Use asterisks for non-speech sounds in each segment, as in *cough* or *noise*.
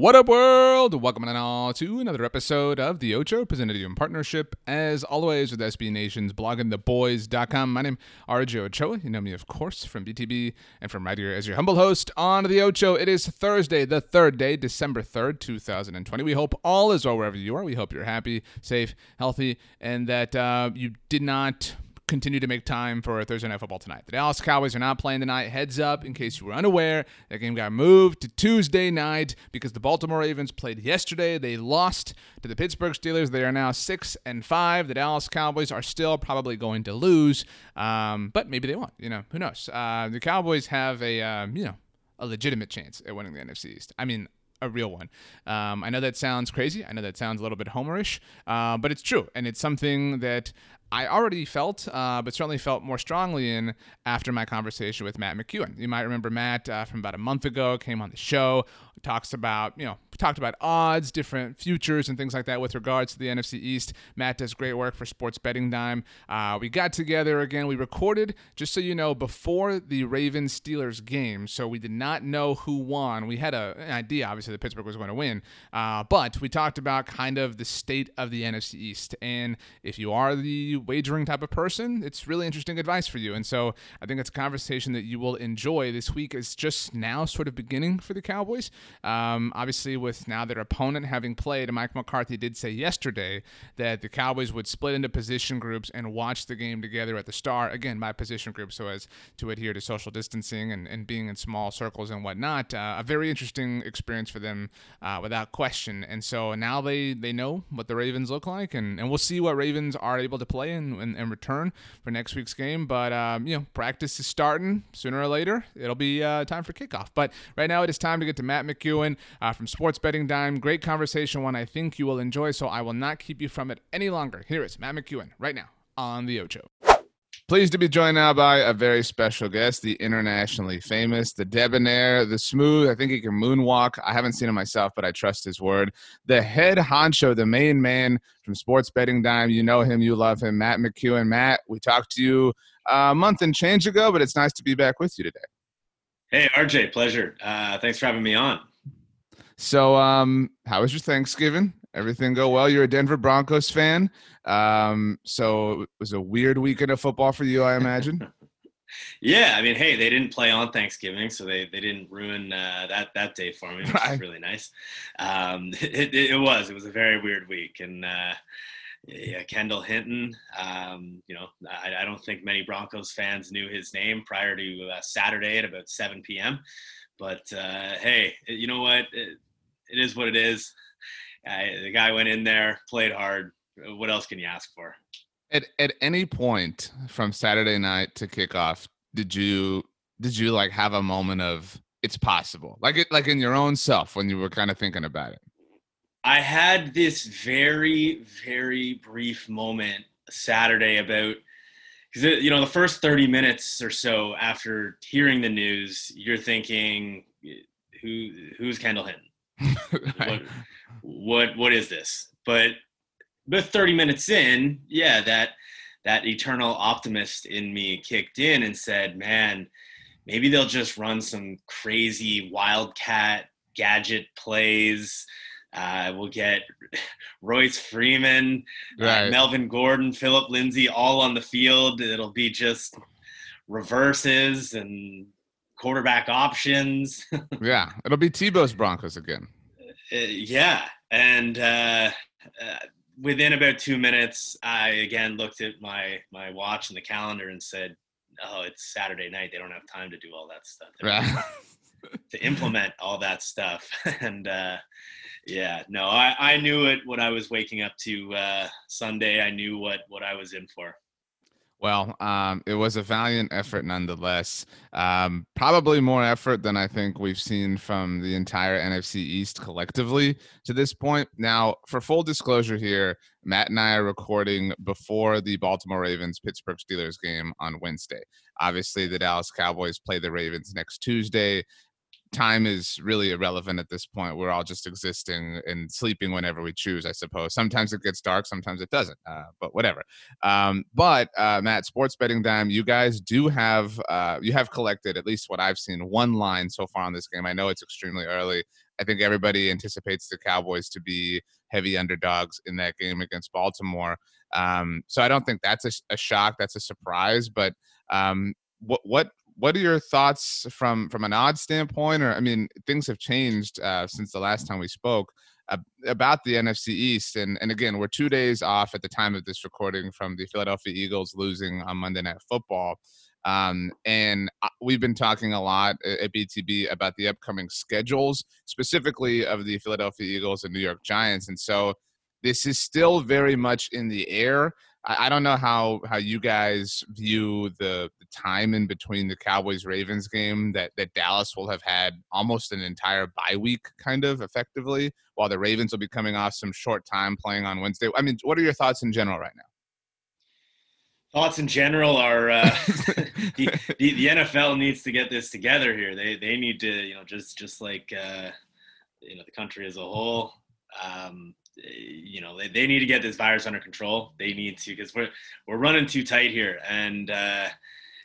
What up, world? Welcome and all to another episode of The Ocho, presented to you in partnership, as always, with SB Nation's bloggingtheboys.com. My name is RJ Ochoa. You know me, of course, from BTB and from right here as your humble host on The Ocho. It is Thursday, the third day, December 3rd, 2020. We hope all is well wherever you are. We hope you're happy, safe, healthy, and that uh, you did not continue to make time for Thursday Night Football tonight. The Dallas Cowboys are not playing tonight. Heads up, in case you were unaware, that game got moved to Tuesday night because the Baltimore Ravens played yesterday. They lost to the Pittsburgh Steelers. They are now six and five. The Dallas Cowboys are still probably going to lose, um, but maybe they won't. You know, who knows? Uh, the Cowboys have a um, you know a legitimate chance at winning the NFC East. I mean, a real one. Um, I know that sounds crazy. I know that sounds a little bit homerish, uh, but it's true, and it's something that I already felt, uh, but certainly felt more strongly in after my conversation with Matt McEwan. You might remember Matt uh, from about a month ago, came on the show, talks about, you know, talked about odds, different futures, and things like that with regards to the NFC East. Matt does great work for Sports Betting Dime. Uh, we got together again. We recorded, just so you know, before the Ravens Steelers game, so we did not know who won. We had a, an idea, obviously, that Pittsburgh was going to win, uh, but we talked about kind of the state of the NFC East. And if you are the wagering type of person, it's really interesting advice for you. And so I think it's a conversation that you will enjoy. This week is just now sort of beginning for the Cowboys. Um, obviously, with now their opponent having played, Mike McCarthy did say yesterday that the Cowboys would split into position groups and watch the game together at the start. Again, by position group, so as to adhere to social distancing and, and being in small circles and whatnot. Uh, a very interesting experience for them, uh, without question. And so now they, they know what the Ravens look like, and, and we'll see what Ravens are able to play in, in, in return for next week's game. But, um, you know, practice is starting sooner or later. It'll be uh, time for kickoff. But right now, it is time to get to Matt McEwan uh, from Sports Betting Dime. Great conversation, one I think you will enjoy, so I will not keep you from it any longer. Here is Matt McEwan right now on The Ocho. Pleased to be joined now by a very special guest, the internationally famous, the debonair, the smooth. I think he can moonwalk. I haven't seen him myself, but I trust his word. The head honcho, the main man from Sports Betting Dime. You know him, you love him, Matt McEwan. Matt, we talked to you a month and change ago, but it's nice to be back with you today. Hey, RJ, pleasure. Uh, thanks for having me on. So, um, how was your Thanksgiving? Everything go well? You're a Denver Broncos fan, um, so it was a weird weekend of football for you, I imagine. *laughs* yeah, I mean, hey, they didn't play on Thanksgiving, so they, they didn't ruin uh, that that day for me, which right. is really nice. Um, *laughs* it, it, it, was it was a very weird week, and uh, yeah, Kendall Hinton. Um, you know, I, I, don't think many Broncos fans knew his name prior to uh, Saturday at about 7 p.m. But uh, hey, you know what? It, it is what it is. The guy went in there, played hard. What else can you ask for? At at any point from Saturday night to kickoff, did you did you like have a moment of it's possible, like it like in your own self when you were kind of thinking about it? I had this very very brief moment Saturday about because uh, you know the first 30 minutes or so after hearing the news you're thinking who who's kendall hinton *laughs* what, what what is this? But but 30 minutes in, yeah, that that eternal optimist in me kicked in and said, "Man, maybe they'll just run some crazy wildcat gadget plays." Uh, we'll get *laughs* Royce Freeman, uh, right. uh, Melvin Gordon, Phillip Lindsay all on the field. It'll be just reverses and quarterback options. *laughs* yeah, it'll be Tebow's Broncos again. Uh, yeah, and uh, uh, within about two minutes, I again looked at my my watch and the calendar and said, "Oh, it's Saturday night. They don't have time to do all that stuff. Right. *laughs* to implement all that stuff." *laughs* and uh, yeah, no, I, I knew it when I was waking up to uh, Sunday. I knew what what I was in for. Well, um, it was a valiant effort nonetheless. Um, probably more effort than I think we've seen from the entire NFC East collectively to this point. Now, for full disclosure here, Matt and I are recording before the Baltimore Ravens Pittsburgh Steelers game on Wednesday. Obviously, the Dallas Cowboys play the Ravens next Tuesday time is really irrelevant at this point. We're all just existing and sleeping whenever we choose, I suppose. Sometimes it gets dark, sometimes it doesn't, uh, but whatever. Um, but uh, Matt, sports betting dime, you guys do have uh, you have collected at least what I've seen one line so far on this game. I know it's extremely early. I think everybody anticipates the Cowboys to be heavy underdogs in that game against Baltimore. Um, so I don't think that's a, a shock. That's a surprise. But um, what what what are your thoughts from from an odds standpoint? Or I mean, things have changed uh, since the last time we spoke uh, about the NFC East. And and again, we're two days off at the time of this recording from the Philadelphia Eagles losing on Monday Night Football. Um, and uh, we've been talking a lot at BTB about the upcoming schedules, specifically of the Philadelphia Eagles and New York Giants. And so this is still very much in the air. I, I don't know how how you guys view the, the time in between the Cowboys Ravens game that that Dallas will have had almost an entire bye week, kind of effectively, while the Ravens will be coming off some short time playing on Wednesday. I mean, what are your thoughts in general right now? Thoughts in general are uh, *laughs* *laughs* the, the, the NFL needs to get this together here. They they need to you know just just like uh, you know the country as a whole. Um, you know they, they need to get this virus under control. They need to because we're we're running too tight here. And uh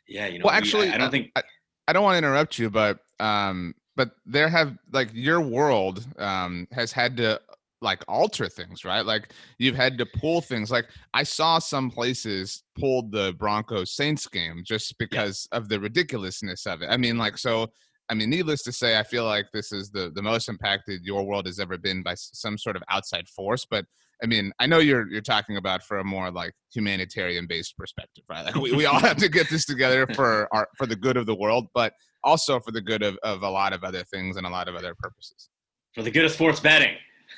yeah you know well actually I, I, don't think I, I don't want to interrupt you but um but there have like your world um has had to like alter things right? Like you've had to pull things. Like i saw some places pulled the broncos saints game just because yeah. of the ridiculousness of it. I mean like so I mean, needless to say, I feel like this is the the most impacted your world has ever been by some sort of outside force. But I mean, I know you're you're talking about for a more like humanitarian based perspective, right? Like we, we all have to get this together *laughs* for our for the good of the world, but also for the good of, of a lot of other things and a lot of other purposes. For the good of sports betting. *laughs*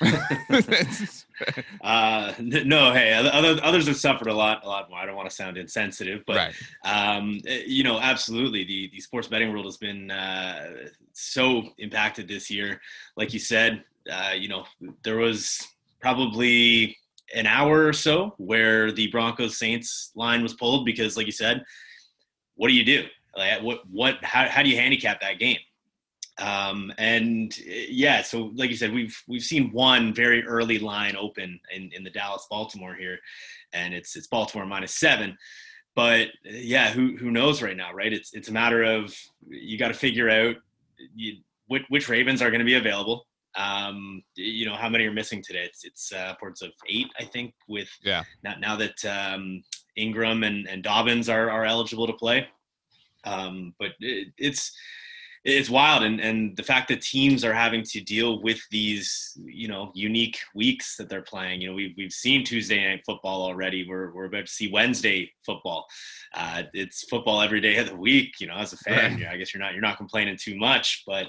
uh, no, hey, other, others have suffered a lot, a lot more. I don't want to sound insensitive, but right. um, you know, absolutely, the the sports betting world has been uh, so impacted this year. Like you said, uh, you know, there was probably an hour or so where the Broncos Saints line was pulled because, like you said, what do you do? Like, what what how how do you handicap that game? Um, and eh, yeah, so like you said, we've we've seen one very early line open in, in the Dallas Baltimore here, and it's it's Baltimore minus seven. But eh, yeah, who who knows right now, right? It's it's a matter of you got to figure out you, which, which Ravens are going to be available. Um, you know how many are missing today? It's it's uh, upwards of eight, I think. With yeah, now, now that um, Ingram and, and Dobbins are are eligible to play. Um, but it, it's it's wild and and the fact that teams are having to deal with these you know unique weeks that they're playing you know we've, we've seen tuesday night football already we're, we're about to see wednesday football uh, it's football every day of the week you know as a fan right. i guess you're not you're not complaining too much but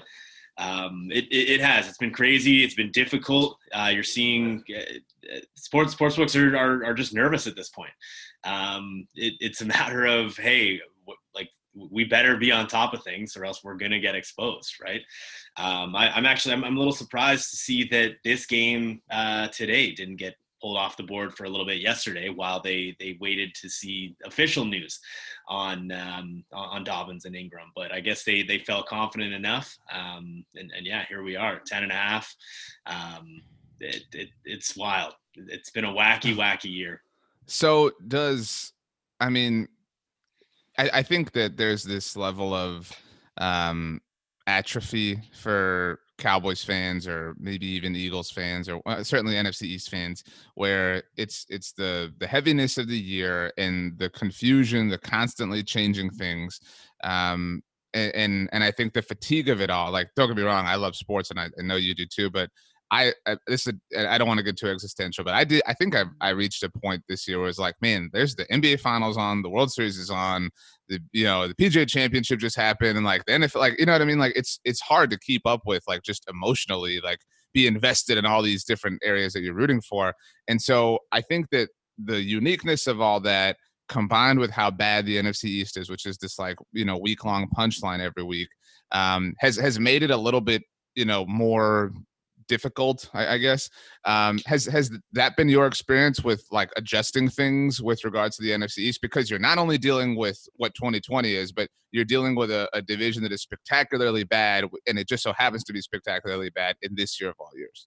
um, it, it, it, has. It's been crazy. It's been difficult. Uh, you're seeing uh, sports sports books are, are, are just nervous at this point. Um, it, it's a matter of hey, we better be on top of things or else we're going to get exposed right? Um, I, am actually I'm, I'm, a little surprised to see that this game uh, today didn't get pulled off the board for a little bit yesterday while they they waited to see official news on um, on Dobbins and Ingram but I guess they they felt confident enough um, and, and yeah here we are 10 and a half. Um, it, it, it's wild. It's been a wacky wacky year. So does I mean I, I think that there's this level of um, atrophy for Cowboys fans or maybe even Eagles fans or uh, certainly NFC East fans where it's it's the the heaviness of the year and the confusion, the constantly changing things. Um, and, and, I think the fatigue of it all. Like, don't get me wrong, I love sports and I, I know you do too, but I, I this is I don't want to get too existential, but I did I think I I reached a point this year where it's like, man, there's the NBA finals on, the World Series is on, the you know, the PGA championship just happened and like the NFL like you know what I mean? Like it's it's hard to keep up with like just emotionally, like be invested in all these different areas that you're rooting for. And so I think that the uniqueness of all that combined with how bad the NFC East is, which is this like, you know, week long punchline every week, um, has has made it a little bit, you know, more difficult, I, I guess. Um, has has that been your experience with like adjusting things with regards to the NFC East? Because you're not only dealing with what 2020 is, but you're dealing with a, a division that is spectacularly bad, and it just so happens to be spectacularly bad in this year of all years.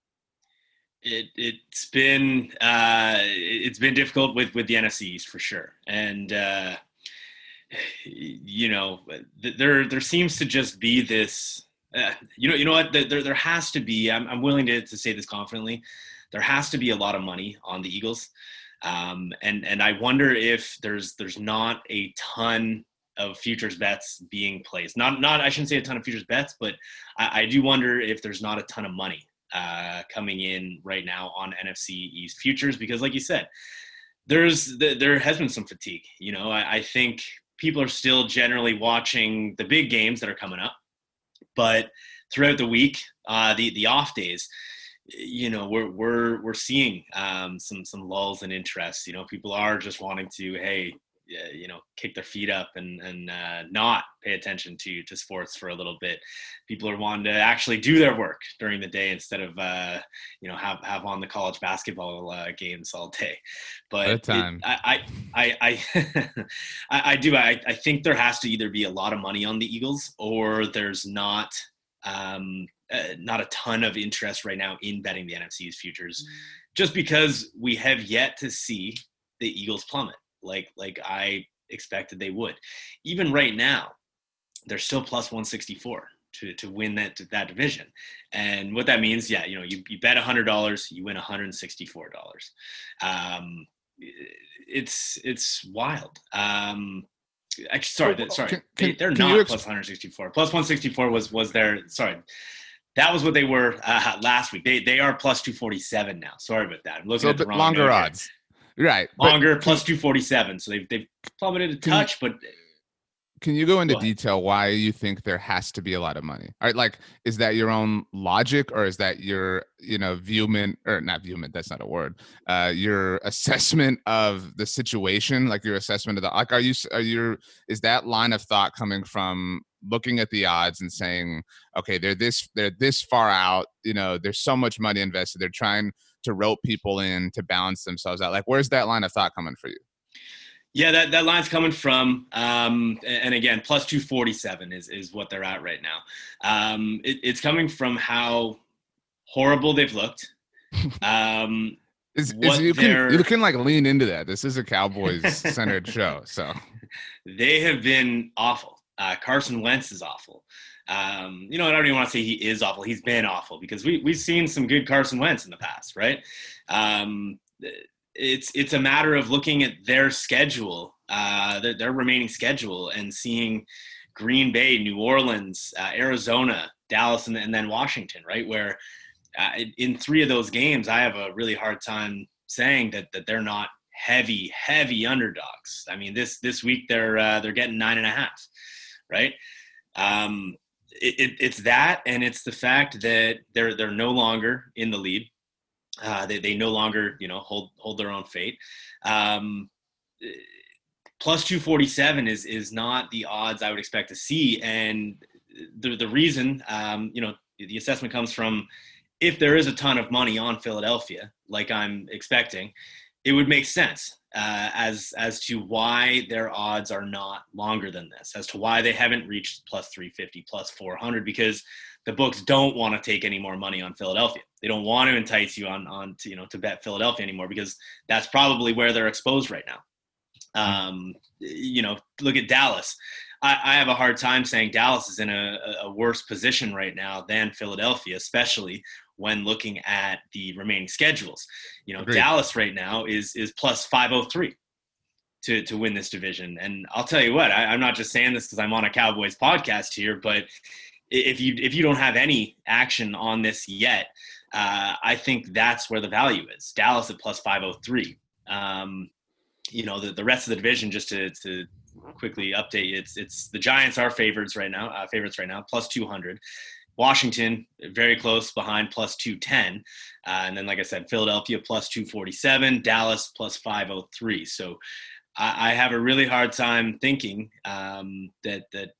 It it's been uh, it's been difficult with with the NFC East for sure, and uh, *sighs* you know there there seems to just be this uh, you know, you know what? There, there has to be. I'm, I'm willing to, to say this confidently. There has to be a lot of money on the Eagles, um, and and I wonder if there's there's not a ton of futures bets being placed. Not not I shouldn't say a ton of futures bets, but I, I do wonder if there's not a ton of money uh, coming in right now on NFC East futures because, like you said, there's there has been some fatigue. You know, I, I think people are still generally watching the big games that are coming up but throughout the week, uh, the the off days, you know, we're we're we're seeing um, some some lulls in interest. You know, people are just wanting to, hey, you know, kick their feet up and and uh, not pay attention to to sports for a little bit. People are wanting to actually do their work during the day instead of uh, you know have have on the college basketball uh, games all day. But it, I I I *laughs* I, I do I I think there has to either be a lot of money on the Eagles or there's not. Um, uh, not a ton of interest right now in betting the NFC's futures, mm. just because we have yet to see the Eagles plummet like like I expected they would. Even right now, they're still plus 164 to, to win that that division. And what that means, yeah, you know, you, you bet $100, you win $164. Um, it's it's wild. Um, actually, sorry, sorry, can, they, are not exp- plus 164. Plus 164 was was their sorry. That was what they were uh, last week. They they are plus 247 now. Sorry about that. I'm looking at the wrong longer odds. Here. Right. Longer plus 247. So they've, they've plummeted a touch, but can you go into go detail why you think there has to be a lot of money? All right, like is that your own logic or is that your, you know, viewment or not viewment, that's not a word. Uh your assessment of the situation, like your assessment of the like are you are you is that line of thought coming from looking at the odds and saying, okay, they're this they're this far out, you know, there's so much money invested. They're trying to rope people in to balance themselves out. Like where's that line of thought coming for you? Yeah, that, that line's coming from, um, and again, plus 247 is, is what they're at right now. Um, it, it's coming from how horrible they've looked. *laughs* Um, is, is you can you can like lean into that. This is a Cowboys centered show, so *laughs* they have been awful. Uh, Carson Wentz is awful. Um, you know, I don't even want to say he is awful. He's been awful because we we've seen some good Carson Wentz in the past, right? Um, it's it's a matter of looking at their schedule, uh, their, their, remaining schedule, and seeing Green Bay, New Orleans, uh, Arizona, Dallas, and, and, then Washington, right? Where uh, in three of those games, I have a really hard time saying that that they're not heavy, heavy underdogs. I mean, this this week they're uh, they're getting nine and a half, right? Um, it, it, it's that, and it's the fact that they're they're no longer in the lead. Uh, they, they no longer, you know, hold hold their own fate. Um, plus 247 is is not the odds I would expect to see, and the the reason, um, you know, the assessment comes from if there is a ton of money on Philadelphia, like I'm expecting, it would make sense uh, as as to why their odds are not longer than this, as to why they haven't reached plus 350, plus 400, because the books don't want to take any more money on Philadelphia. They don't want to entice you on on to, you know to bet Philadelphia anymore because that's probably where they're exposed right now. Um, you know, look at Dallas. I, I, have a hard time saying Dallas is in a, a worse position right now than Philadelphia, especially when looking at the remaining schedules. You know, Agreed. Dallas right now is is plus 503 to to win this division. And I'll tell you what, I, I'm not just saying this because I'm on a Cowboys podcast here, but if you if you don't have any action on this yet, uh, I think that's where the value is. Dallas at plus 503. Um, you know, the, the rest of the division, just to, to quickly update, it's it's the Giants are favorites right now, uh, favorites right now, plus 200. Washington very close behind plus 210. Uh, and then, like I said, Philadelphia plus 247, Dallas plus 503. So I, I have a really hard time thinking um, that that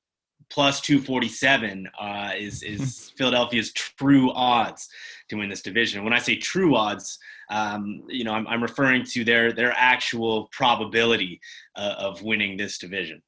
plus 247 uh, is is Philadelphia's true odds to win this division. When I say true odds, um, you know, I'm, I'm, referring to their their actual probability uh, of winning this division.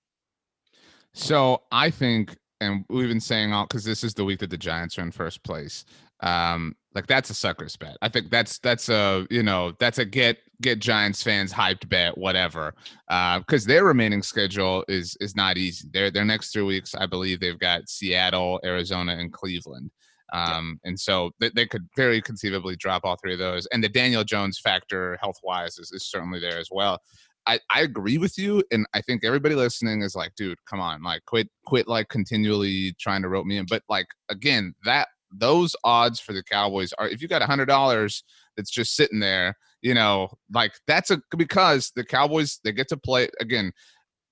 So I think, and we've been saying all because this is the week that the Giants are in first place. Um, like that's a sucker's bet. I think that's that's a you know that's a get get Giants fans hyped bet, whatever. Because uh, their remaining schedule is is not easy. Their their next three weeks, I believe they've got Seattle, Arizona, and Cleveland. Um, and so they, they, could very conceivably drop all three of those. And the Daniel Jones factor, health wise, is, is certainly there as well. I, I agree with you, and I think everybody listening is like, dude, come on, like quit quit like continually trying to rope me in. But like again, that those odds for the Cowboys are if you got a hundred dollars that's just sitting there, you know, like that's a because the Cowboys they get to play again.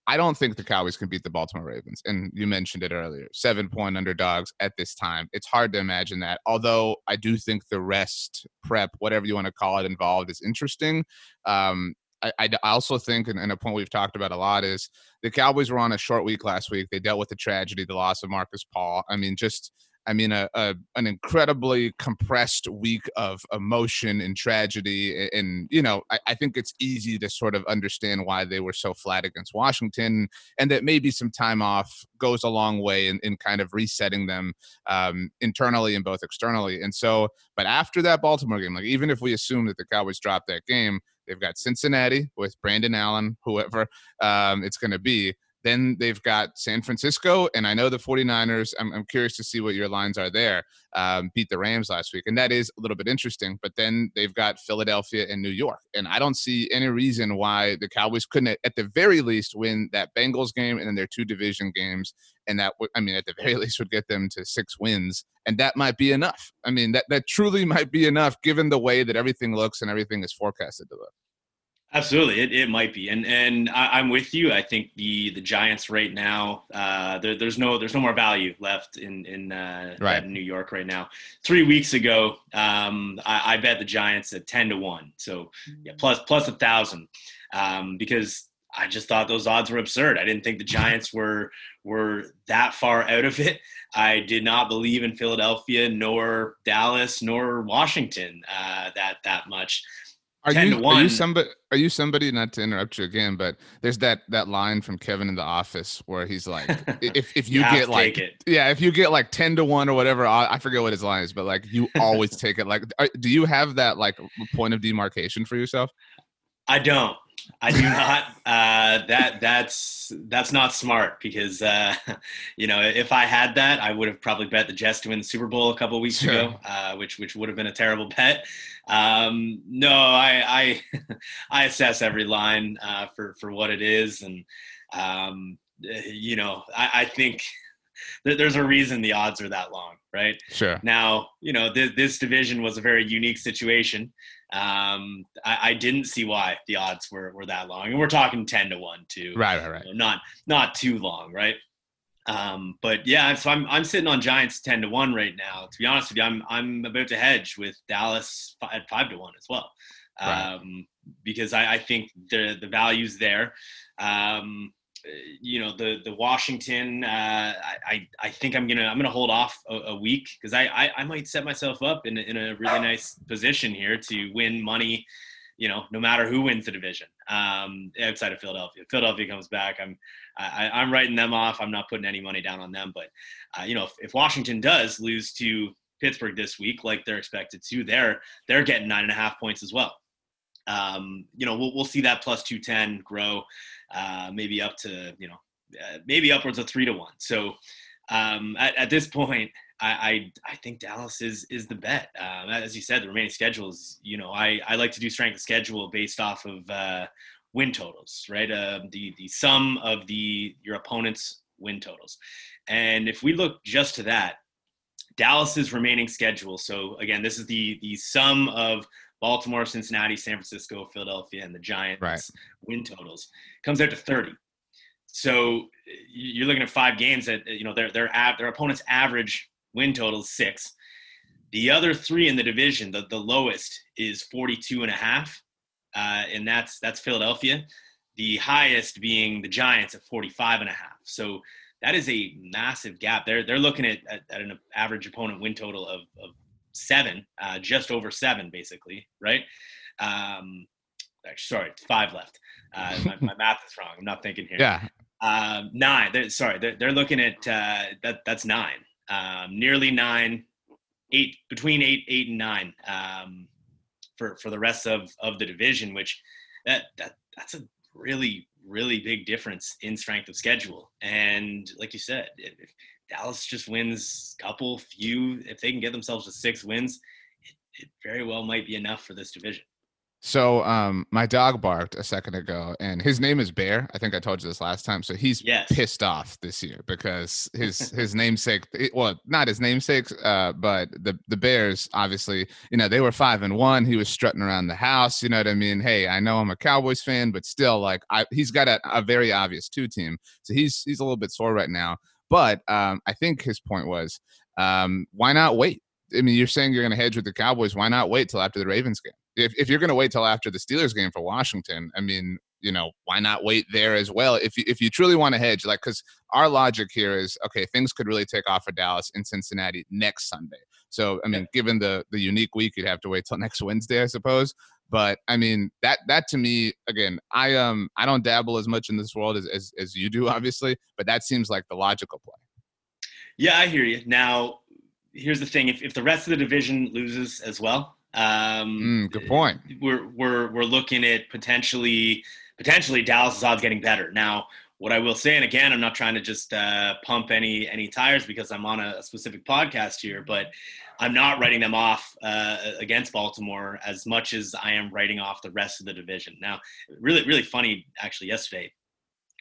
I don't think the Cowboys can beat the Baltimore Ravens. And you mentioned it earlier seven point underdogs at this time. It's hard to imagine that. Although I do think the rest prep, whatever you want to call it, involved is interesting. Um, I, I also think, and, and a point we've talked about a lot is the Cowboys were on a short week last week. They dealt with the tragedy, the loss of Markus Paul. I mean, just I mean, a, a, an incredibly compressed week of emotion and tragedy. And, you know, I, I, think it's easy to sort of understand why they were so flat against Washington and that maybe some time off goes a long way in, in kind of resetting them um, internally and both externally. And so, but after that Baltimore game, like even if we assume that the Cowboys dropped that game, they've got Cincinnati with Brandon Allen, whoever um, it's going to be. Then they've got San Francisco, and I know the 49ers. I'm, I'm curious to see what your lines are there. Um, beat the Rams last week, and that is a little bit interesting. But then they've got Philadelphia and New York, and I don't see any reason why the Cowboys couldn't, at the very least, win that Bengals game and then their two division games. And that, I mean, at the very *laughs* least, would get them to six wins, and that might be enough. I mean, that that truly *laughs* might be enough given the way that everything looks and everything is forecasted to look. Absolutely, it, it might be, and and I, am with you. I think the the Giants right now, uh, there, there's no there's no more value left in in, uh, right. in New York right now. Three weeks ago, um, I, I, bet the Giants at ten to one, so yeah, plus plus a thousand, um, because I just thought those odds were absurd. I didn't think the Giants *laughs* were were that far out of it. I did not believe in Philadelphia, nor Dallas, nor Washington uh, that that much. Are you, are you somebody? Are you somebody? Not to interrupt you again, but there's that that line from Kevin in the Office where he's like, "If if *laughs* you, you get like, yeah, if you get like ten to one or whatever, I, forget what his line is, but like you always *laughs* take it. Like, are, do you have that like point of demarcation for yourself? I don't. I do not. Uh, that that's that's not smart because uh, *laughs* you know if I had that, I would have probably bet the Jets to win the Super Bowl a couple weeks sure. ago, uh, which which would have been a terrible bet. Um, no, I I, *laughs* I assess every line uh, for for what it is, and um, you know I, I think *laughs* there's a reason the odds are that long, right? Sure. Now, you know, this, this division was a very unique situation. Um, I, I, didn't see why the odds were, were that long, and we're talking ten to one too. Right, right, right. Not not too long, right? Um, but yeah, so I'm I'm sitting on Giants ten to one right now. To be honest with you, I'm I'm about to hedge with Dallas at five to one as well, right. um, because I, I think the the value's there. Um, you know the the Washington. Uh, I I think I'm gonna I'm gonna hold off a, a week because I, I, I might set myself up in in a really nice position here to win money. You know, no matter who wins the division um, outside of Philadelphia. Philadelphia comes back, I'm I, I'm writing them off. I'm not putting any money down on them. But uh, you know, if, if Washington does lose to Pittsburgh this week, like they're expected to, they're they're getting nine and a half points as well. Um, you know, we'll we'll see that plus two ten grow uh, maybe up to you know uh, maybe upwards of three to one. So um, at, at, this point, I, I, I think Dallas is is the bet. Um, as you said, the remaining schedules. You know, I I like to do strength of schedule based off of uh, win totals, right? Uh, the the sum of the your opponent's win totals, and if we look just to that, Dallas's remaining schedule. So again, this is the the sum of Baltimore, Cincinnati, San Francisco, Philadelphia, and the Giants right. win totals comes out to 30. So you're looking at five games that you know their their their opponent's average win total is six. The other three in the division, the, the lowest is 42 and a half, uh, and that's that's Philadelphia. The highest being the Giants at 45 and a half. So that is a massive gap. They're they're looking at, at, at an average opponent win total of, of seven, uh, just over seven, basically, right? Um, sorry, five left. Uh, my, my, *laughs* math is wrong. I'm not thinking here. Yeah. Um, nine. They're, sorry, they're, they're looking at uh, that. That's nine. Um, nearly nine, eight between eight, eight and nine um, for for the rest of of the division. Which that that that's a really really big difference in strength of schedule. And like you said, if, Dallas just wins a couple, few, if they can get themselves to six wins, it, it very well might be enough for this division. So um my dog barked a second ago and his name is Bear. I think I told you this last time. So he's yes. pissed off this year because *laughs* his his namesake well, not his namesake uh but the the Bears obviously, you know, they were 5 and 1. He was strutting around the house, you know what I mean? Hey, I know I'm a Cowboys fan, but still like I he's got a, a very obvious two team. So he's he's a little bit sore right now. But um I think his point was um why not wait? I mean, you're saying you're going to hedge with the Cowboys. Why not wait till after the Ravens game? if, if you're going to wait till after the Steelers game for Washington, I mean, you know, why not wait there as well? If you, if you truly want to hedge, like, because our logic here is okay, things could really take off for Dallas in Cincinnati next Sunday. So, I mean, yeah. given the the unique week, you'd have to wait till *laughs* next Wednesday, I suppose. But I mean, that that to me, again, I um I don't dabble as much in this world as as, as you do, *laughs* obviously, but that seems like the logical play. Yeah, I hear you. Now, here's the thing: if if the rest of the division loses as well, um, mm, good point. We're we're we're looking at potentially potentially Dallas's odds getting better. Now, what I will say, and again, I'm not trying to just uh, pump any any tires because I'm on a, specific podcast here, but I'm not writing them off uh, against Baltimore as much as I am writing off the rest of the division. Now, really really funny actually yesterday.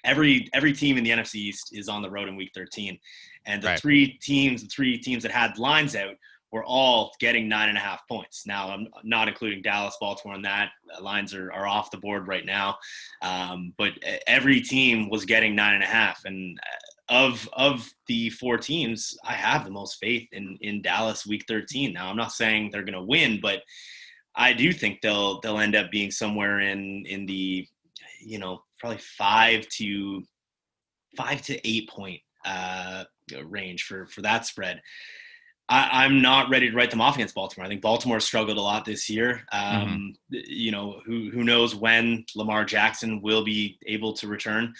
Every every team in the NFC East is on the road in Week 13, and the right. three teams, the three teams that had lines out we're all getting nine and a half points. Now, I'm not including Dallas, Baltimore, and that lines are, are off the board right now. Um, but every team was getting nine and a half. And uh, of of the four teams, I have the most faith in in Dallas week 13. Now, I'm not saying they're going to win, but I do think they'll they'll end up being somewhere in in the you know probably five to five to eight point uh, range for for that spread. I, am not ready to write them off against Baltimore. I think Baltimore struggled a lot this year. Um, mm-hmm. You know, who who knows when Lamar Jackson will be able to return.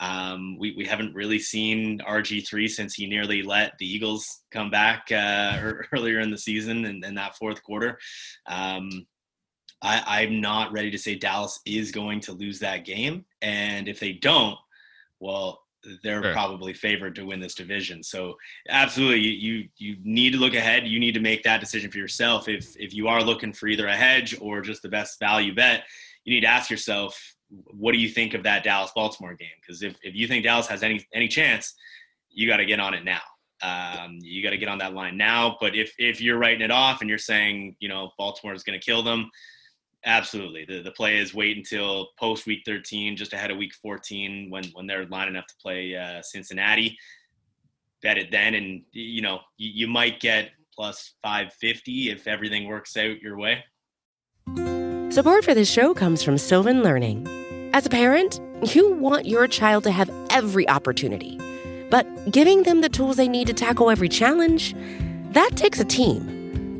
Um, we, we haven't really seen RG3 since he nearly let the Eagles come back uh, *laughs* earlier in the season and in, in, that fourth quarter. Um, I, I'm not ready to say Dallas is going to lose that game. And if they don't, well, they're sure. probably favored to win this division. So absolutely, you you need to look ahead. You need to make that decision for yourself. If if you are looking for either a hedge or just the best value bet, you need to ask yourself, what do you think of that Dallas Baltimore game? Because if if you think Dallas has any any chance, you got to get on it now. Um, you got to get on that line now. But if if you're writing it off and you're saying, you know, Baltimore is going to kill them, Absolutely. The the play is wait until post week 13, just ahead of week 14, when when they're lining up to play uh, Cincinnati. Bet it then, and you know you, you might get plus 550 if everything works out your way. Support for this show comes from Sylvan Learning. As a parent, you want your child to have every opportunity, but giving them the tools they need to tackle every challenge, that takes a team.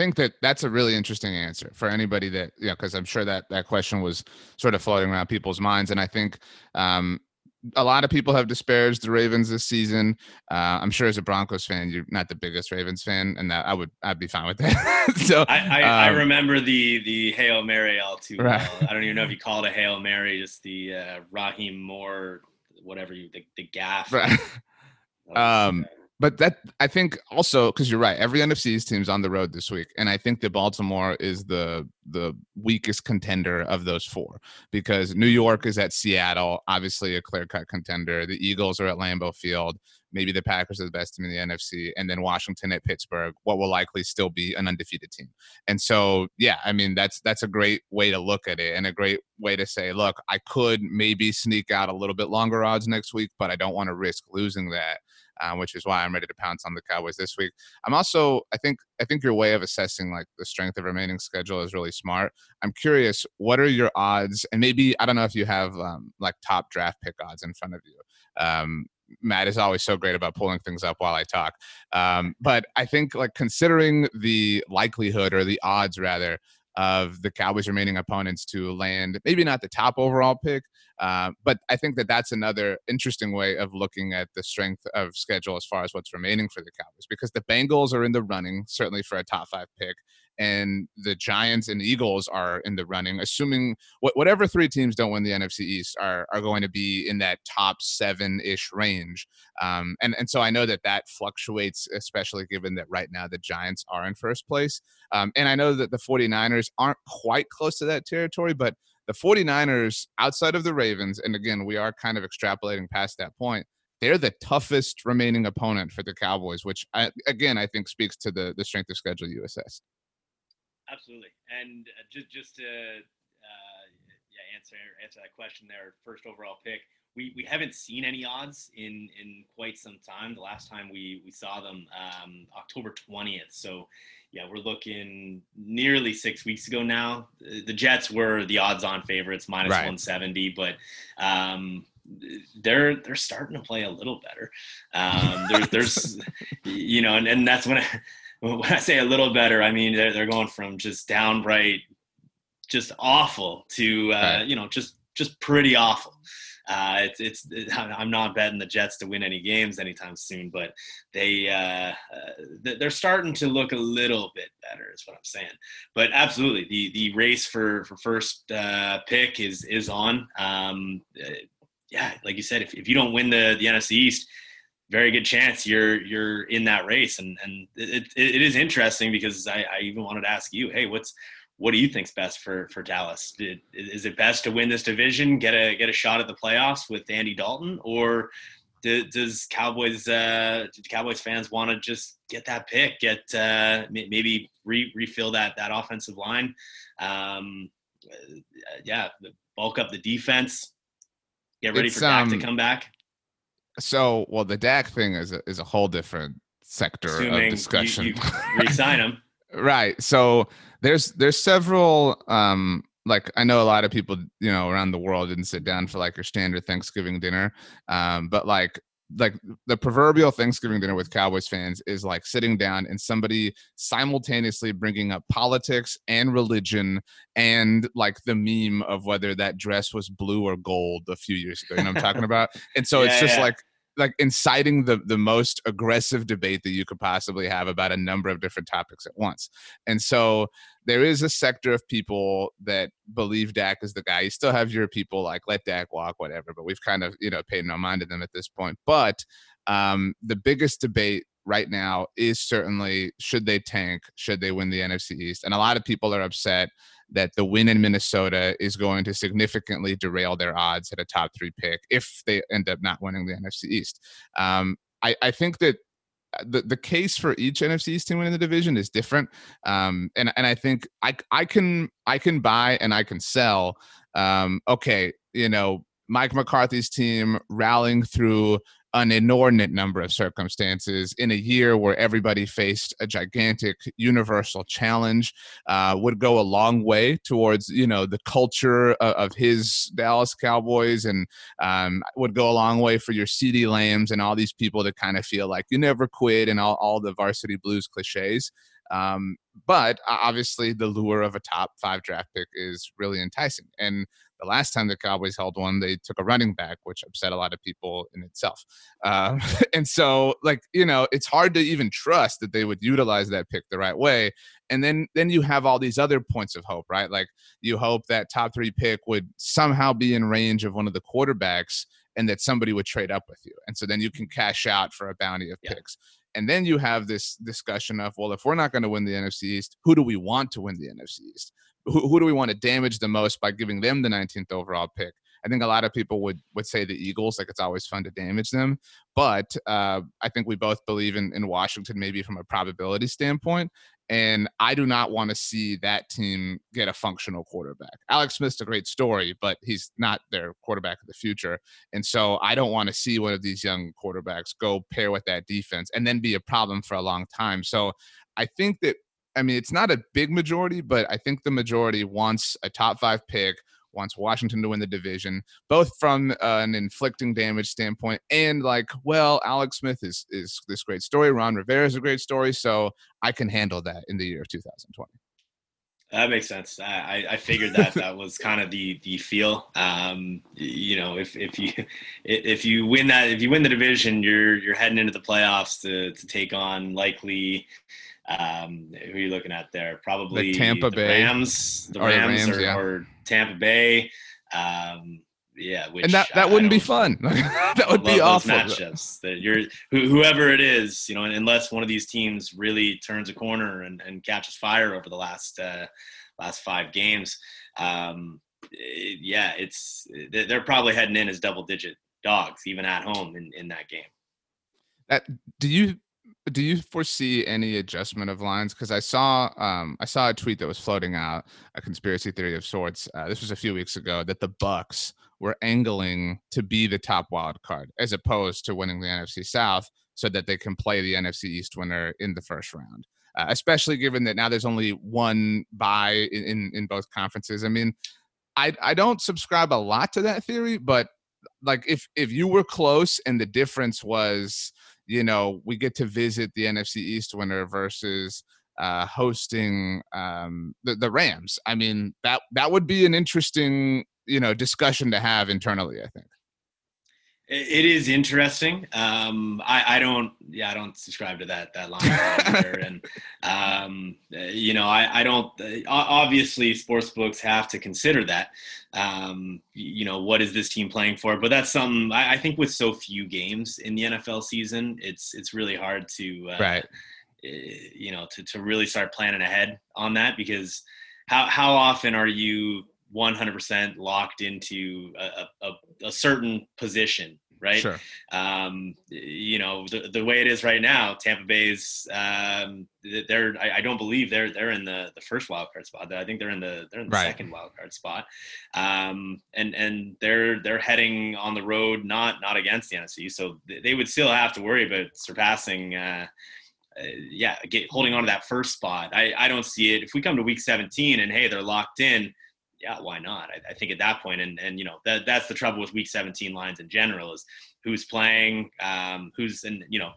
think that that's a really interesting answer for anybody that you know because i'm sure that that question was sort of floating around people's minds and i think um a lot of people have disparaged the Ravens this season. Uh, I'm sure as a Broncos fan, you're not the biggest Ravens fan, and that I would I'd be fine with that. *laughs* so I, I, um, I, remember the the hail mary all too right. well. I don't even know if you call it a hail mary, just the uh, Rahim Moore, whatever you the, the gaff. Right. Um, but that I think also because you're right, every NFC's team's on the road this week, and I think that Baltimore is the the weakest contender of those four because New York is at Seattle, obviously a clear cut contender. The Eagles are at Lambeau Field. Maybe the Packers are the best team in the NFC, and then Washington at Pittsburgh, what will likely still be an undefeated team. And so, yeah, I mean that's that's a great way to look at it, and a great way to say, look, I could maybe sneak out a little bit longer odds next week, but I don't want to risk losing that uh, which is why I'm ready to pounce on the Cowboys this week. I'm also, I think, I think your way of assessing like the strength of remaining schedule is really smart. I'm curious, what are your odds? And maybe I don't know if you have um, like top draft pick odds in front of you. Um, Matt is always so great about pulling things up while I talk. Um, but I think like considering the likelihood or the odds rather of the Cowboys' remaining opponents to land maybe not the top overall pick, uh, but I think that that's another interesting way of looking at the strength of schedule as far as what's remaining for the Cowboys because the Bengals are in the running certainly for a top five pick and the Giants and Eagles are in the running, assuming whatever three teams don't win the NFC East are are going to be in that top seven ish range. Um, and and so I know that that fluctuates, especially given that right now the Giants are in first place. Um, and I know that the 49ers aren't quite close to that territory, but the 49ers outside of the Ravens, and again we are kind of extrapolating past that point they're the toughest remaining opponent for the Cowboys, which I, again I think speaks to the the strength of schedule assessed. Absolutely, and uh, just just to uh, yeah answer answer that question there, first overall pick. We, we haven't seen any odds in, in quite some time. The last time we, we saw them um, October 20th. So yeah, we're looking nearly six weeks ago now. The Jets were the odds-on favorites, minus right. 170, but um, they're they're starting to play a little better. Um, there's there's *laughs* you know, and, and that's when I, *laughs* *laughs* when I say a little better, I mean they're they're going from just downright, just awful to uh, right. you know just just pretty awful. Uh, it's, it's it, *laughs* I'm not betting the Jets to win any games anytime soon, but they uh, uh, they're starting to look a little bit better, is what I'm saying. But absolutely, the the race for for first uh, pick is is on. Um, uh, yeah, like you said, if, if you don't win the the NFC East, very good chance you're you're in that race. And and it, it, it is interesting because I, I even wanted to ask you, hey, what's what do you think's best for for Dallas? Did, is it best to win this division, get a get a shot at the playoffs with Andy Dalton, or do, does Cowboys uh, Cowboys fans want to just get that pick, get uh, maybe re, refill that that offensive line? Um, uh, yeah, bulk up the defense, get ready it's, for Dak um, to come back. So, well, the Dak thing is a, is a whole different sector Assuming of discussion. You, you *laughs* resign them, right? So there's there's several. um like I know a lot of people, you know, around the world didn't sit down for like your standard Thanksgiving dinner, um, but like like the proverbial Thanksgiving dinner with Cowboys fans is like sitting down and somebody simultaneously bringing up politics and religion and like the meme of whether that dress was blue or gold a few years ago. You know what I'm talking *laughs* about? And so yeah, it's just yeah. like like inciting the the most aggressive debate that you could possibly have about a number of different topics at once. And so there is a sector of people that believe Dak is the guy. You still have your people like let Dak walk, whatever, but we've kind of, you know, paid no mind to them at this point. But um, the biggest debate right now is certainly should they tank, should they win the NFC East? And a lot of people are upset that the win in Minnesota is going to significantly derail their odds at a top three pick if they end up not winning the NFC East. Um, I, I think that uh, the, the case for each NFC East team winning the division is different. Um, and, and I think I, I can I can buy and I can sell. Um, okay, you know, Mike McCarthy's team rallying through an inordinate number of circumstances in a year where everybody faced a gigantic universal challenge uh, would go a long way towards you know the culture of, of his Dallas Cowboys and um, would go a long way for your CeeDee Lambs and all these people to kind of feel like you never quit and all, all the varsity blues cliches. Um, but obviously, the lure of a top five draft pick is really enticing. And The last time the Cowboys held one, they took a running back, which upset a lot of people in itself. Um, *laughs* and so, like you know, it's hard to even trust that they would utilize that pick the right way. And then then you have all these other points of hope, right? Like you hope that top three pick would somehow be in range of one of the quarterbacks and that somebody would trade up with you. And so then you can cash out for a bounty of yeah. picks. And then you have this discussion of, well, if we're not going to win the NFC East, who do we want to win the NFC East? Who, who do we want to damage the most by giving them the 19th overall pick? I think a lot of people would would say the Eagles, like it's always fun to damage them. But uh, I think we both believe in, in Washington, maybe from a probability standpoint. And I do not want to see that team get a functional quarterback. Alex Smith's a great story, but he's not their quarterback of the future. And so I don't want to see one of these young quarterbacks go pair with that defense and then be a problem for a long time. So I think that, I mean, it's not a big majority, but I think the majority wants a top five pick wants Washington to win the division, both from uh, an inflicting damage standpoint and like, well, Alex Smith is is this great story. Ron Rivera is a great story, so I can handle that in the year of 2020. That makes sense. I, I figured that that was kind of the the feel. Um, you know, if if you if you win that if you win the division, you're you're heading into the playoffs to to take on likely um, who are you looking at there? Probably the Tampa the Bay Rams, the Rams, the Rams or, yeah. or, Tampa Bay. Um, yeah, which and that that I, wouldn't I be fun. *laughs* that would be awful. Matchups that you're whoever it is, you know, unless one of these teams really turns a corner and, and catches fire over the last uh, last five games. Um, it, yeah, it's they're probably heading in as double digit dogs even at home in, in that game. That do you do you foresee any adjustment of lines? Because I saw um, I saw a tweet that was floating out a conspiracy theory of sorts. Uh, this was a few weeks ago that the Bucs were angling to be the top wild card as opposed to winning the NFC South, so that they can play the NFC East winner in the first round. Uh, especially given that now there's only one bye in, in, in both conferences. I mean, I I don't subscribe a lot to that theory, but like if if you were close and the difference was you know, we get to visit the NFC East winner versus uh, hosting um, the, the Rams. I mean, that that would be an interesting, you know, discussion to have internally. I think it is interesting. Um, I, I, don't, yeah, I don't subscribe to that that line and um, you know, I, I don't. Obviously, sports books have to consider that. Um, you know, what is this team playing for? But that's something I, I, think with so few games in the NFL season, it's it's really hard to uh, right. Eh, you know, to to really start planning ahead on that because how how often are you 100% locked into a, a, a certain position right? Sure. Um, you know, the, the way it is right now, Tampa Bay's um, they're I, I, don't believe they're they're in the, the first wild card spot. I think they're in the they're in the right. second wild card spot. Um, and and they're they're heading on the road not not against the NFC, so they would still have to worry about surpassing. Uh, uh, yeah, get, holding on to that first spot. I, I don't see it. If we come to week 17 and hey, they're locked in, yeah, why not? I, I, think at that point, and and you know that that's the trouble with Week 17 lines in general is who's playing, um, who's and you know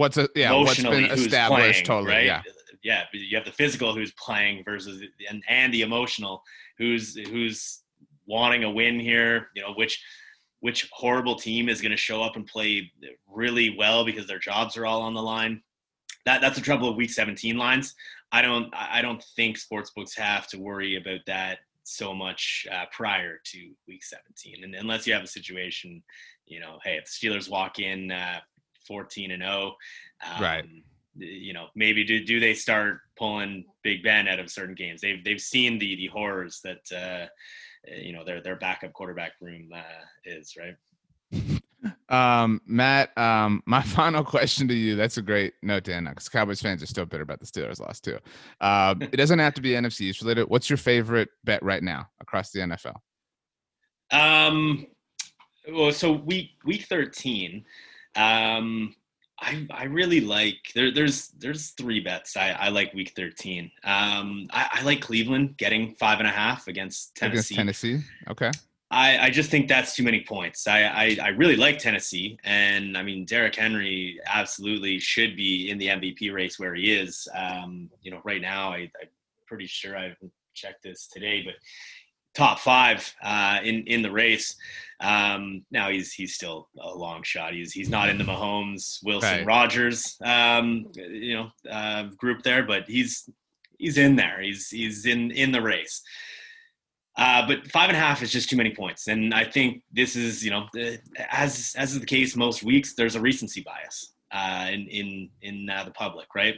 what's a yeah what's been established playing, totally right? yeah yeah you have the physical who's playing versus and and the emotional who's who's wanting a win here you know which which horrible team is going to show up and play really well because their jobs are all on the line that that's the trouble with week 17 lines I don't I don't think sports books have to worry about that so much uh, prior to week 17, and unless you have a situation, you know, hey, if the Steelers walk in uh, 14 and 0, um, right? You know, maybe do do they start pulling Big Ben out of certain games? They've they've seen the the horrors that uh, you know their their backup quarterback room uh, is right. Um, Matt, um, *laughs* my final question to you. That's a great note to end on because Cowboys fans are still bitter about the Steelers loss too. Um, *laughs* it doesn't have to be NFC East related. What's your favorite bet right now across the NFL? Um, well, so week week thirteen, um, I I really like there. There's there's three bets I, I like week thirteen. Um, I, I like Cleveland getting five and a half against Tennessee. Against Tennessee, okay. I, I just think that's too many points. I, I, I, really like Tennessee, and I mean Derrick Henry absolutely should be in the MVP race where he is. Um, you know, right now I, am pretty sure I haven't checked this today, but top five uh, in in the race. Um, now he's he's still a long shot. He's he's not in the Mahomes, Wilson, Right. Rodgers, um, you know, uh, group there, but he's he's in there. He's he's in in the race. Uh, but five and a half is just too many points, and I think this is you know as as is the case most weeks. There's a recency bias uh, in in in uh, the public, right?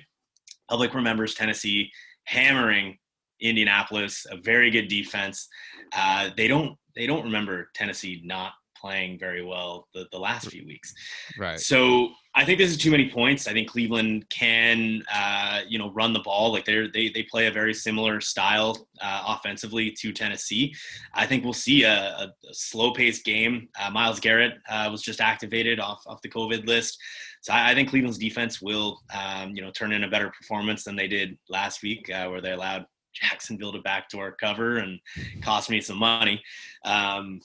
Public remembers Tennessee hammering Indianapolis, a very good defense. Uh, they don't they don't remember Tennessee not playing very well the, the last few weeks. Right. So I think this is too many points. I think Cleveland can, uh, you know, run the ball. Like they they they play a very similar style uh, offensively to Tennessee. I think we'll see a, a, a slow paced game. Uh, Myles Garrett uh, was just activated off off the COVID list, so I, I think Cleveland's defense will, um, you know, turn in a better performance than they did last week, uh, where they allowed Jacksonville to backdoor cover and cost me some money. Um,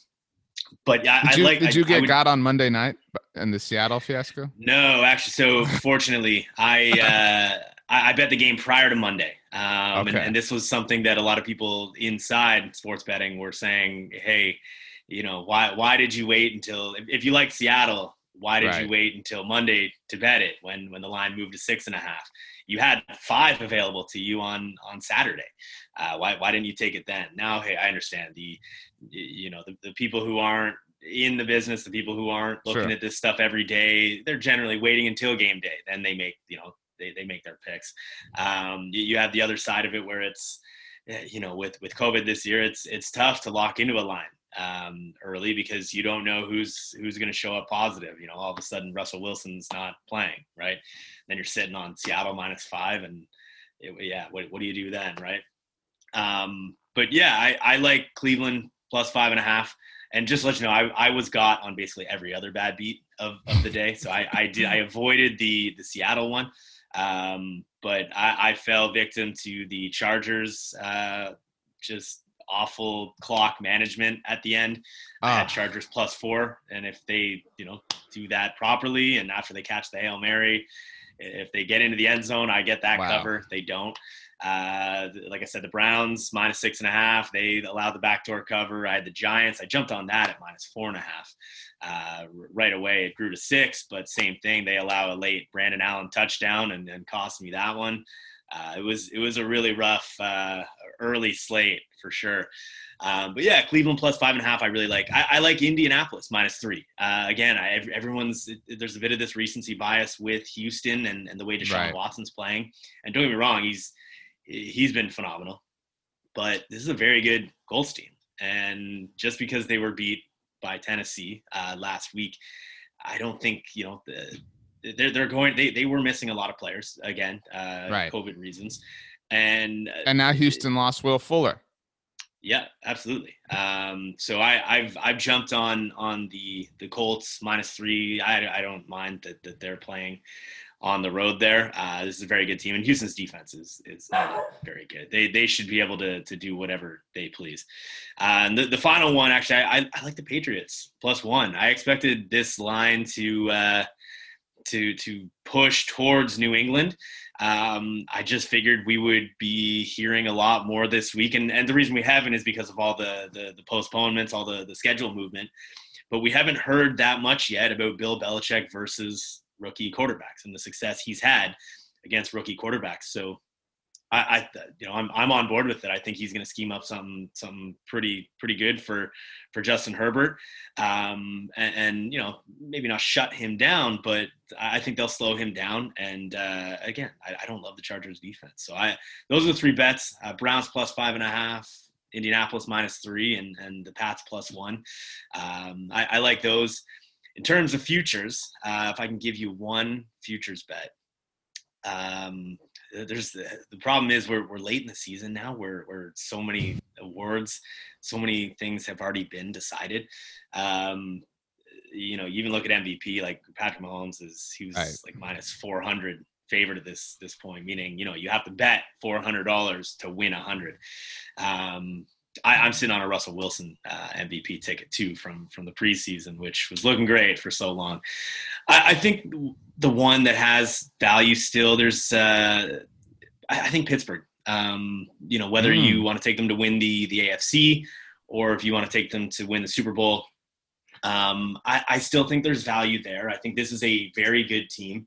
but yeah, Did I you, like. did you I get would- got on Monday night in the Seattle fiasco? no, actually, so fortunately, I, *laughs* uh, I I bet the game prior to Monday, um, and, Okay. and this was something that a lot of people inside sports betting were saying, "Hey, you know, why why did you wait until if, if you like Seattle, why did Right. you wait until Monday to bet it when when the line moved to six and a half? You had five available to you on on Saturday. Uh, why why didn't you take it then? Now, hey, I understand the you know the, the people who aren't in the business, the people who aren't looking Sure. at this stuff every day, they're generally waiting until game day. Then they make, you know, they, they make their picks. Um, you, you have the other side of it where it's, eh, you know, with, with COVID this year, it's, it's tough to lock into a line um, early because you don't know who's, who's going to show up positive. You know, all of a sudden Russell Wilson's not playing, right? Then you're sitting on Seattle minus five and it, yeah, what, what do you do then? Right. Um, but yeah, I, I like Cleveland plus five and a half and just to let you know, I, I was got on basically every other bad beat of, of the day. So I, I did I avoided the the Seattle one, um, but I, I fell victim to the Chargers uh, just awful clock management at the end. I Ah, had Chargers plus four, and if they you know do that properly, and after they catch the hail mary, if they get into the end zone, I get that Wow. cover. They don't. Uh, like I said, the Browns minus six and a half. They allowed the backdoor cover. I had the Giants. I jumped on that at minus four and a half uh, right away. It grew to six, but same thing. They allow a late Brandon Allen touchdown and then cost me that one. Uh, it was it was a really rough uh, early slate for sure. Um, but yeah, Cleveland plus five and a half. I really like. I, I like Indianapolis minus three. Uh, again, I, everyone's there's a bit of this recency bias with Houston and, and the way Deshaun Right. Watson's playing. And don't get me wrong, he's he's been phenomenal. But this is a very good Colts team, and just because they were beat by Tennessee uh, last week, I don't think you know the, they're they're going. They they were missing a lot of players again, uh, Right. COVID reasons, and uh, and now Houston lost Will Fuller. yeah, absolutely. Um, so I, I've I've jumped on on the the Colts minus three. I, I don't mind that, that they're playing on the road there. Uh, this is a very good team, and Houston's defense is is not very good. They they should be able to to do whatever they please. Uh, and the the final one, actually, I, I, I like the Patriots plus one. I expected this line to. Uh, to to push towards New England. Um, I just figured we would be hearing a lot more this week, and, and the reason we haven't is because of all the the, the postponements, all the the schedule movement. But we haven't heard that much yet about Bill Belichick versus rookie quarterbacks and the success he's had against rookie quarterbacks. So I, I you know I'm I'm on board with it. I think he's going to scheme up something something pretty pretty good for for Justin Herbert, um, and, and you know maybe not shut him down, but I think they'll slow him down. And uh, again, I, I don't love the Chargers defense, so I those are the three bets: uh, Browns plus five and a half, Indianapolis minus three, and and the Pats plus one. Um, I, I like those. In terms of futures, uh, if I can give you one futures bet, um, there's the, the problem is we're, we're late in the season now where, where so many awards so many things have already been decided um, you know you even look at mvp like patrick mahomes is he was Right. like minus 400 favorite at this this point meaning you know you have to bet $400 to win 100 um, I, I'm sitting on a Russell Wilson uh, MVP ticket too from from the preseason, which was looking great for so long. I, I think the one that has value still. There's, uh, I, I think Pittsburgh. Um, you know, whether Mm. you want to take them to win the the AFC or if you want to take them to win the Super Bowl. Um, I, I, still think there's value there. I think this is a very good team.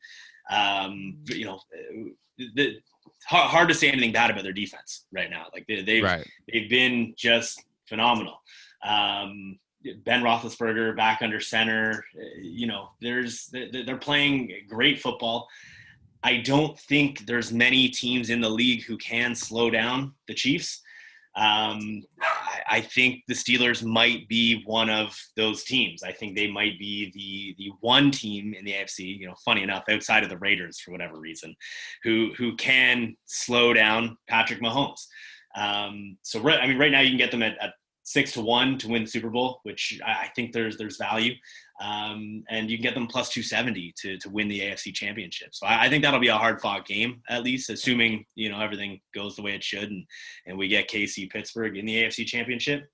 Um, you know, the, hard to say anything bad about their defense right now. Like they, they've right. they've been just phenomenal. Um, ben Roethlisberger back under center. You know, there's they're playing great football. I don't think there's many teams in the league who can slow down the Chiefs. Um, I, I, think the Steelers might be one of those teams. I think they might be the the one team in the AFC. You know, funny enough, outside of the Raiders for whatever reason, who who can slow down Patrick Mahomes. Um, so right, I mean, right now you can get them at, at six to one to win the Super Bowl, which I, I think there's there's value um, and you can get them plus 270 to, to win the AFC Championship. So I, I think that'll be a hard fought game, at least, assuming you know everything goes the way it should, and and we get KC Pittsburgh in the AFC Championship.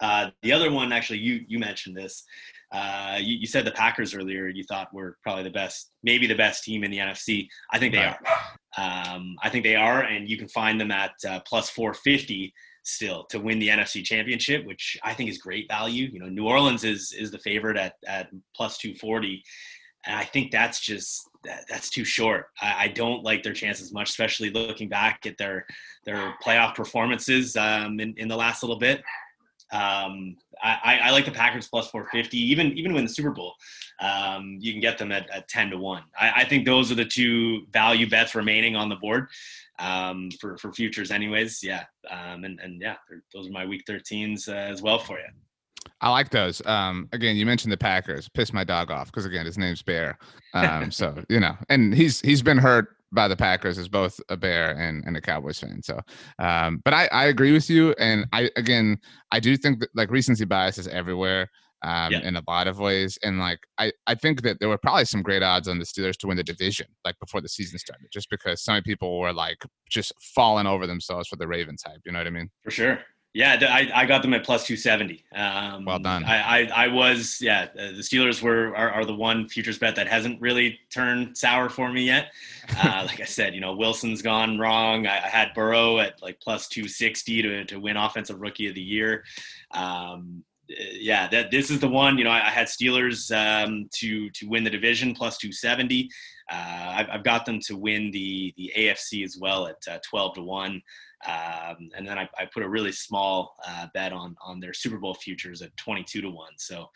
Uh, the other one, actually, you you mentioned this. Uh, you, you, said the Packers earlier. You thought were probably the best, maybe the best team in the NFC. I think they are. Um, I think they are, and you can find them at uh, plus 450 still to win the NFC Championship, which I think is great value. You know, New Orleans is is the favorite at at plus 240. And I think that's just that, that's too short. I, I, don't like their chances much, especially looking back at their their playoff performances um, in, in the last little bit. Um, I, I, like the Packers plus 450, even even win the Super Bowl. Um, you can get them at, at 10 to 1. I, I, think those are the two value bets remaining on the board um, for, for futures, anyways. Yeah. Um, and, and yeah, those are my week 13s uh, as well for you. I like those. Um, again, you mentioned the Packers. Piss my dog off because again, his name's Bear. Um, so *laughs* you know, and he's he's been hurt by the Packers as both a Bear and, and a Cowboys fan. So, um, but I, I agree with you. And I, again, I do think that like recency bias is everywhere um, yeah. in a lot of ways. And like, I, I think that there were probably some great odds on the Steelers to win the division, like before the season started, just because so many people were like just falling over themselves for the Ravens hype. You know what I mean? For sure. Yeah, I, I got them at plus 270. Um, well done. I, I, I was, yeah, the Steelers were are, are, the one futures bet that hasn't really turned sour for me yet. Uh, like I said, you know, Wilson's gone wrong. I, I, had Burrow at like plus 260 to, to win Offensive Rookie of the Year. Um, yeah, that this is the one. You know, I, I had Steelers um, to to win the division plus 270. Uh, I've, I've, got them to win the the AFC as well at uh, 12 to one. Um, and then I, I, put a really small uh, bet on on their Super Bowl futures at 22 to one. So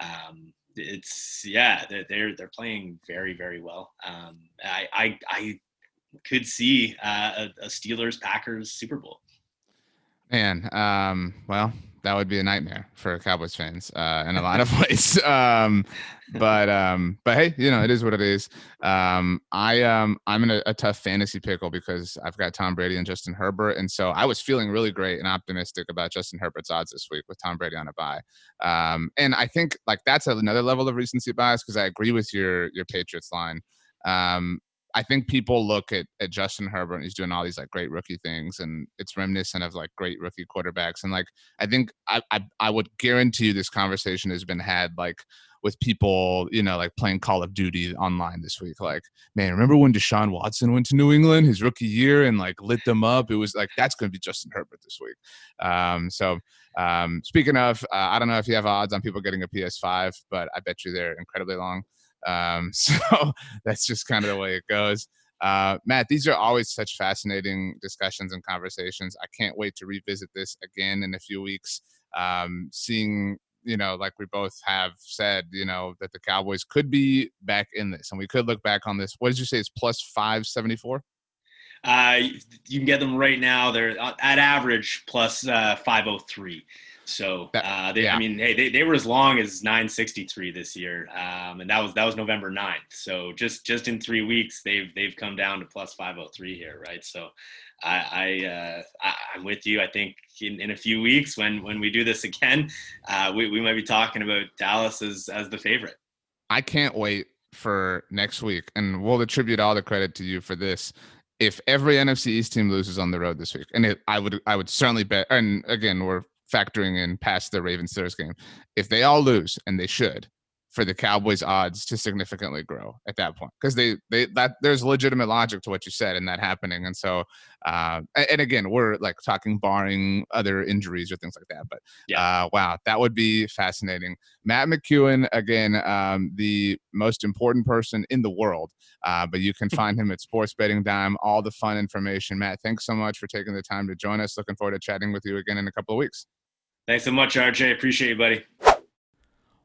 um, it's yeah, they're, they're, they're playing very very well. Um, I, I, I could see uh, a, a Steelers Packers Super Bowl. Man, um, well, that would be a nightmare for Cowboys fans uh, in a lot of *laughs* ways. Um, but um, but hey, you know it is what it is. Um, I um, I'm in a, a, tough fantasy pickle because I've got Tom Brady and Justin Herbert, and so I was feeling really great and optimistic about Justin Herbert's odds this week with Tom Brady on a bye. Um, and I think like that's another level of recency bias because I agree with your your Patriots line. Um, I think people look at, at Justin Herbert and he's doing all these like great rookie things and it's reminiscent of like great rookie quarterbacks. And like I think I, I I would guarantee you this conversation has been had like with people, you know, like playing Call of Duty online this week. Like, man, remember when Deshaun Watson went to New England his rookie year and like lit them up? It was like that's going to be Justin Herbert this week. Um, so, um, speaking of, uh, I don't know if you have odds on people getting a PS5, but I bet you they're incredibly long. Um, *laughs* so that's just kind of the way it goes. Uh, Matt, these are always such fascinating discussions and conversations. I can't wait to revisit this again in a few weeks. Um, seeing, you know, like we both have said, you know, that the Cowboys could be back in this and we could look back on this. What did you say? It's plus 574? Uh, you can get them right now. They're uh, at average plus, uh, 503. So uh, they, yeah. I mean, hey, they, they were as long as 963 this year, um, and that was that was November 9th. So just just in three weeks, they've they've come down to plus 503 here, right? So I, I, uh, I am with you. I think in, in a few weeks when when we do this again, uh, we we might be talking about Dallas as as the favorite. I can't wait for next week, and we'll attribute all the credit to you for this if every NFC East team loses on the road this week, and it, I would I would certainly bet. And again, we're factoring in past the Ravens Steelers game. If they all lose, and they should, for the Cowboys odds to significantly grow at that point. Because they they that there's legitimate logic to what you said in that happening. And so uh and again we're like talking barring other injuries or things like that but yeah. uh, wow that would be fascinating. Matt McEwan again um the most important person in the world uh but you can *laughs* find him at Sports Betting Dime. All the fun information. Matt thanks so much for taking the time to join us. Looking forward to chatting with you again in a couple of weeks thanks so much RJ appreciate you buddy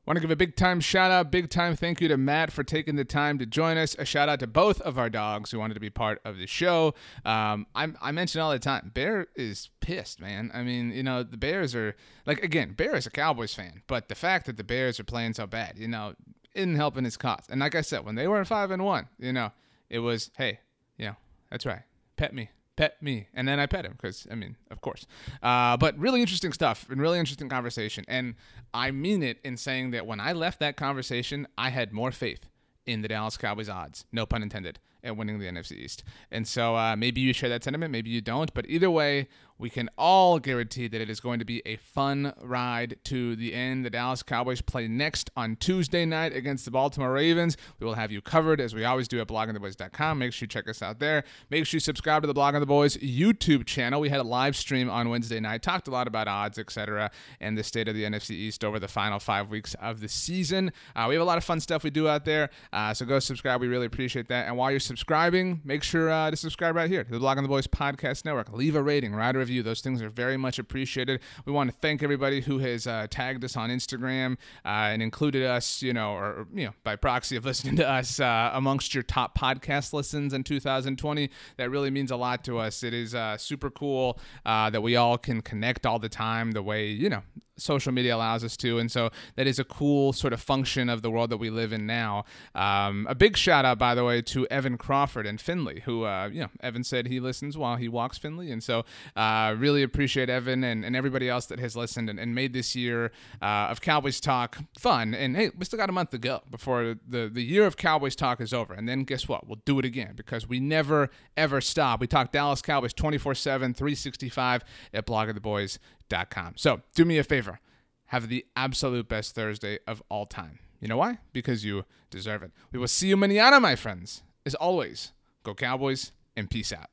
Want to give a big time shout out, big time thank you to Matt for taking the time to join us. A shout out to both of our dogs who wanted to be part of the show. Um, I, I mention all the time, Bear is pissed, man. I mean, you know, the Bears are like again, Bear is a Cowboys fan, but the fact that the Bears are playing so bad, you know, isn't helping his cause. And like I said, when they were five and one, you know, it was hey, you know, that's right, pet me, pet me. And then i pet him because i mean of course. Uh, but really interesting stuff and really interesting conversation. And i mean it in saying that when i left that conversation i had more faith in the dallas cowboys odds no pun intended at winning the nfc east and so uh, maybe you share that sentiment maybe you don't but either way we can all guarantee that it is going to be a fun ride to the end. The Dallas Cowboys play next on Tuesday night against the Baltimore Ravens. We will have you covered as we always do at bloggingtheboys.com. Make sure you check us out there. Make sure you subscribe to the Blogging the Boys YouTube channel. We had a live stream on Wednesday night, talked a lot about odds, etc., and the state of the NFC East over the final five weeks of the season. Uh, we have a lot of fun stuff we do out there, uh, so go subscribe. We really appreciate that. And while you're subscribing, make sure uh, to subscribe right here to the Blog Blogging the Boys Podcast Network. Leave a rating, write a review. Those things are very much appreciated. We want to thank everybody who has uh, tagged us on Instagram uh, and included us, you know, or you know, by proxy of listening to us uh, amongst your top podcast listens in 2020. That really means a lot to us. It is uh, super cool that we all can connect all the time the way you know social media allows us to. And so that is a cool sort of function of the world that we live in now. Um, a big shout out, by the way, to Evan Crawford and Finley, who, uh, you know, Evan said he listens while he walks Finley. And so uh, really appreciate Evan and, and everybody else that has listened and, and made this year uh, of Cowboys Talk fun. And hey, we still got a month to go before the, the year of Cowboys Talk is over. And then guess what? We'll do it again because we never, ever stop. We talk Dallas Cowboys 24 7, 365 at bloggingtheboys.com. So do me a favor have the absolute best Thursday of all time. You know why? Because you deserve it. We will see you manana, my friends. As always, go Cowboys and peace out.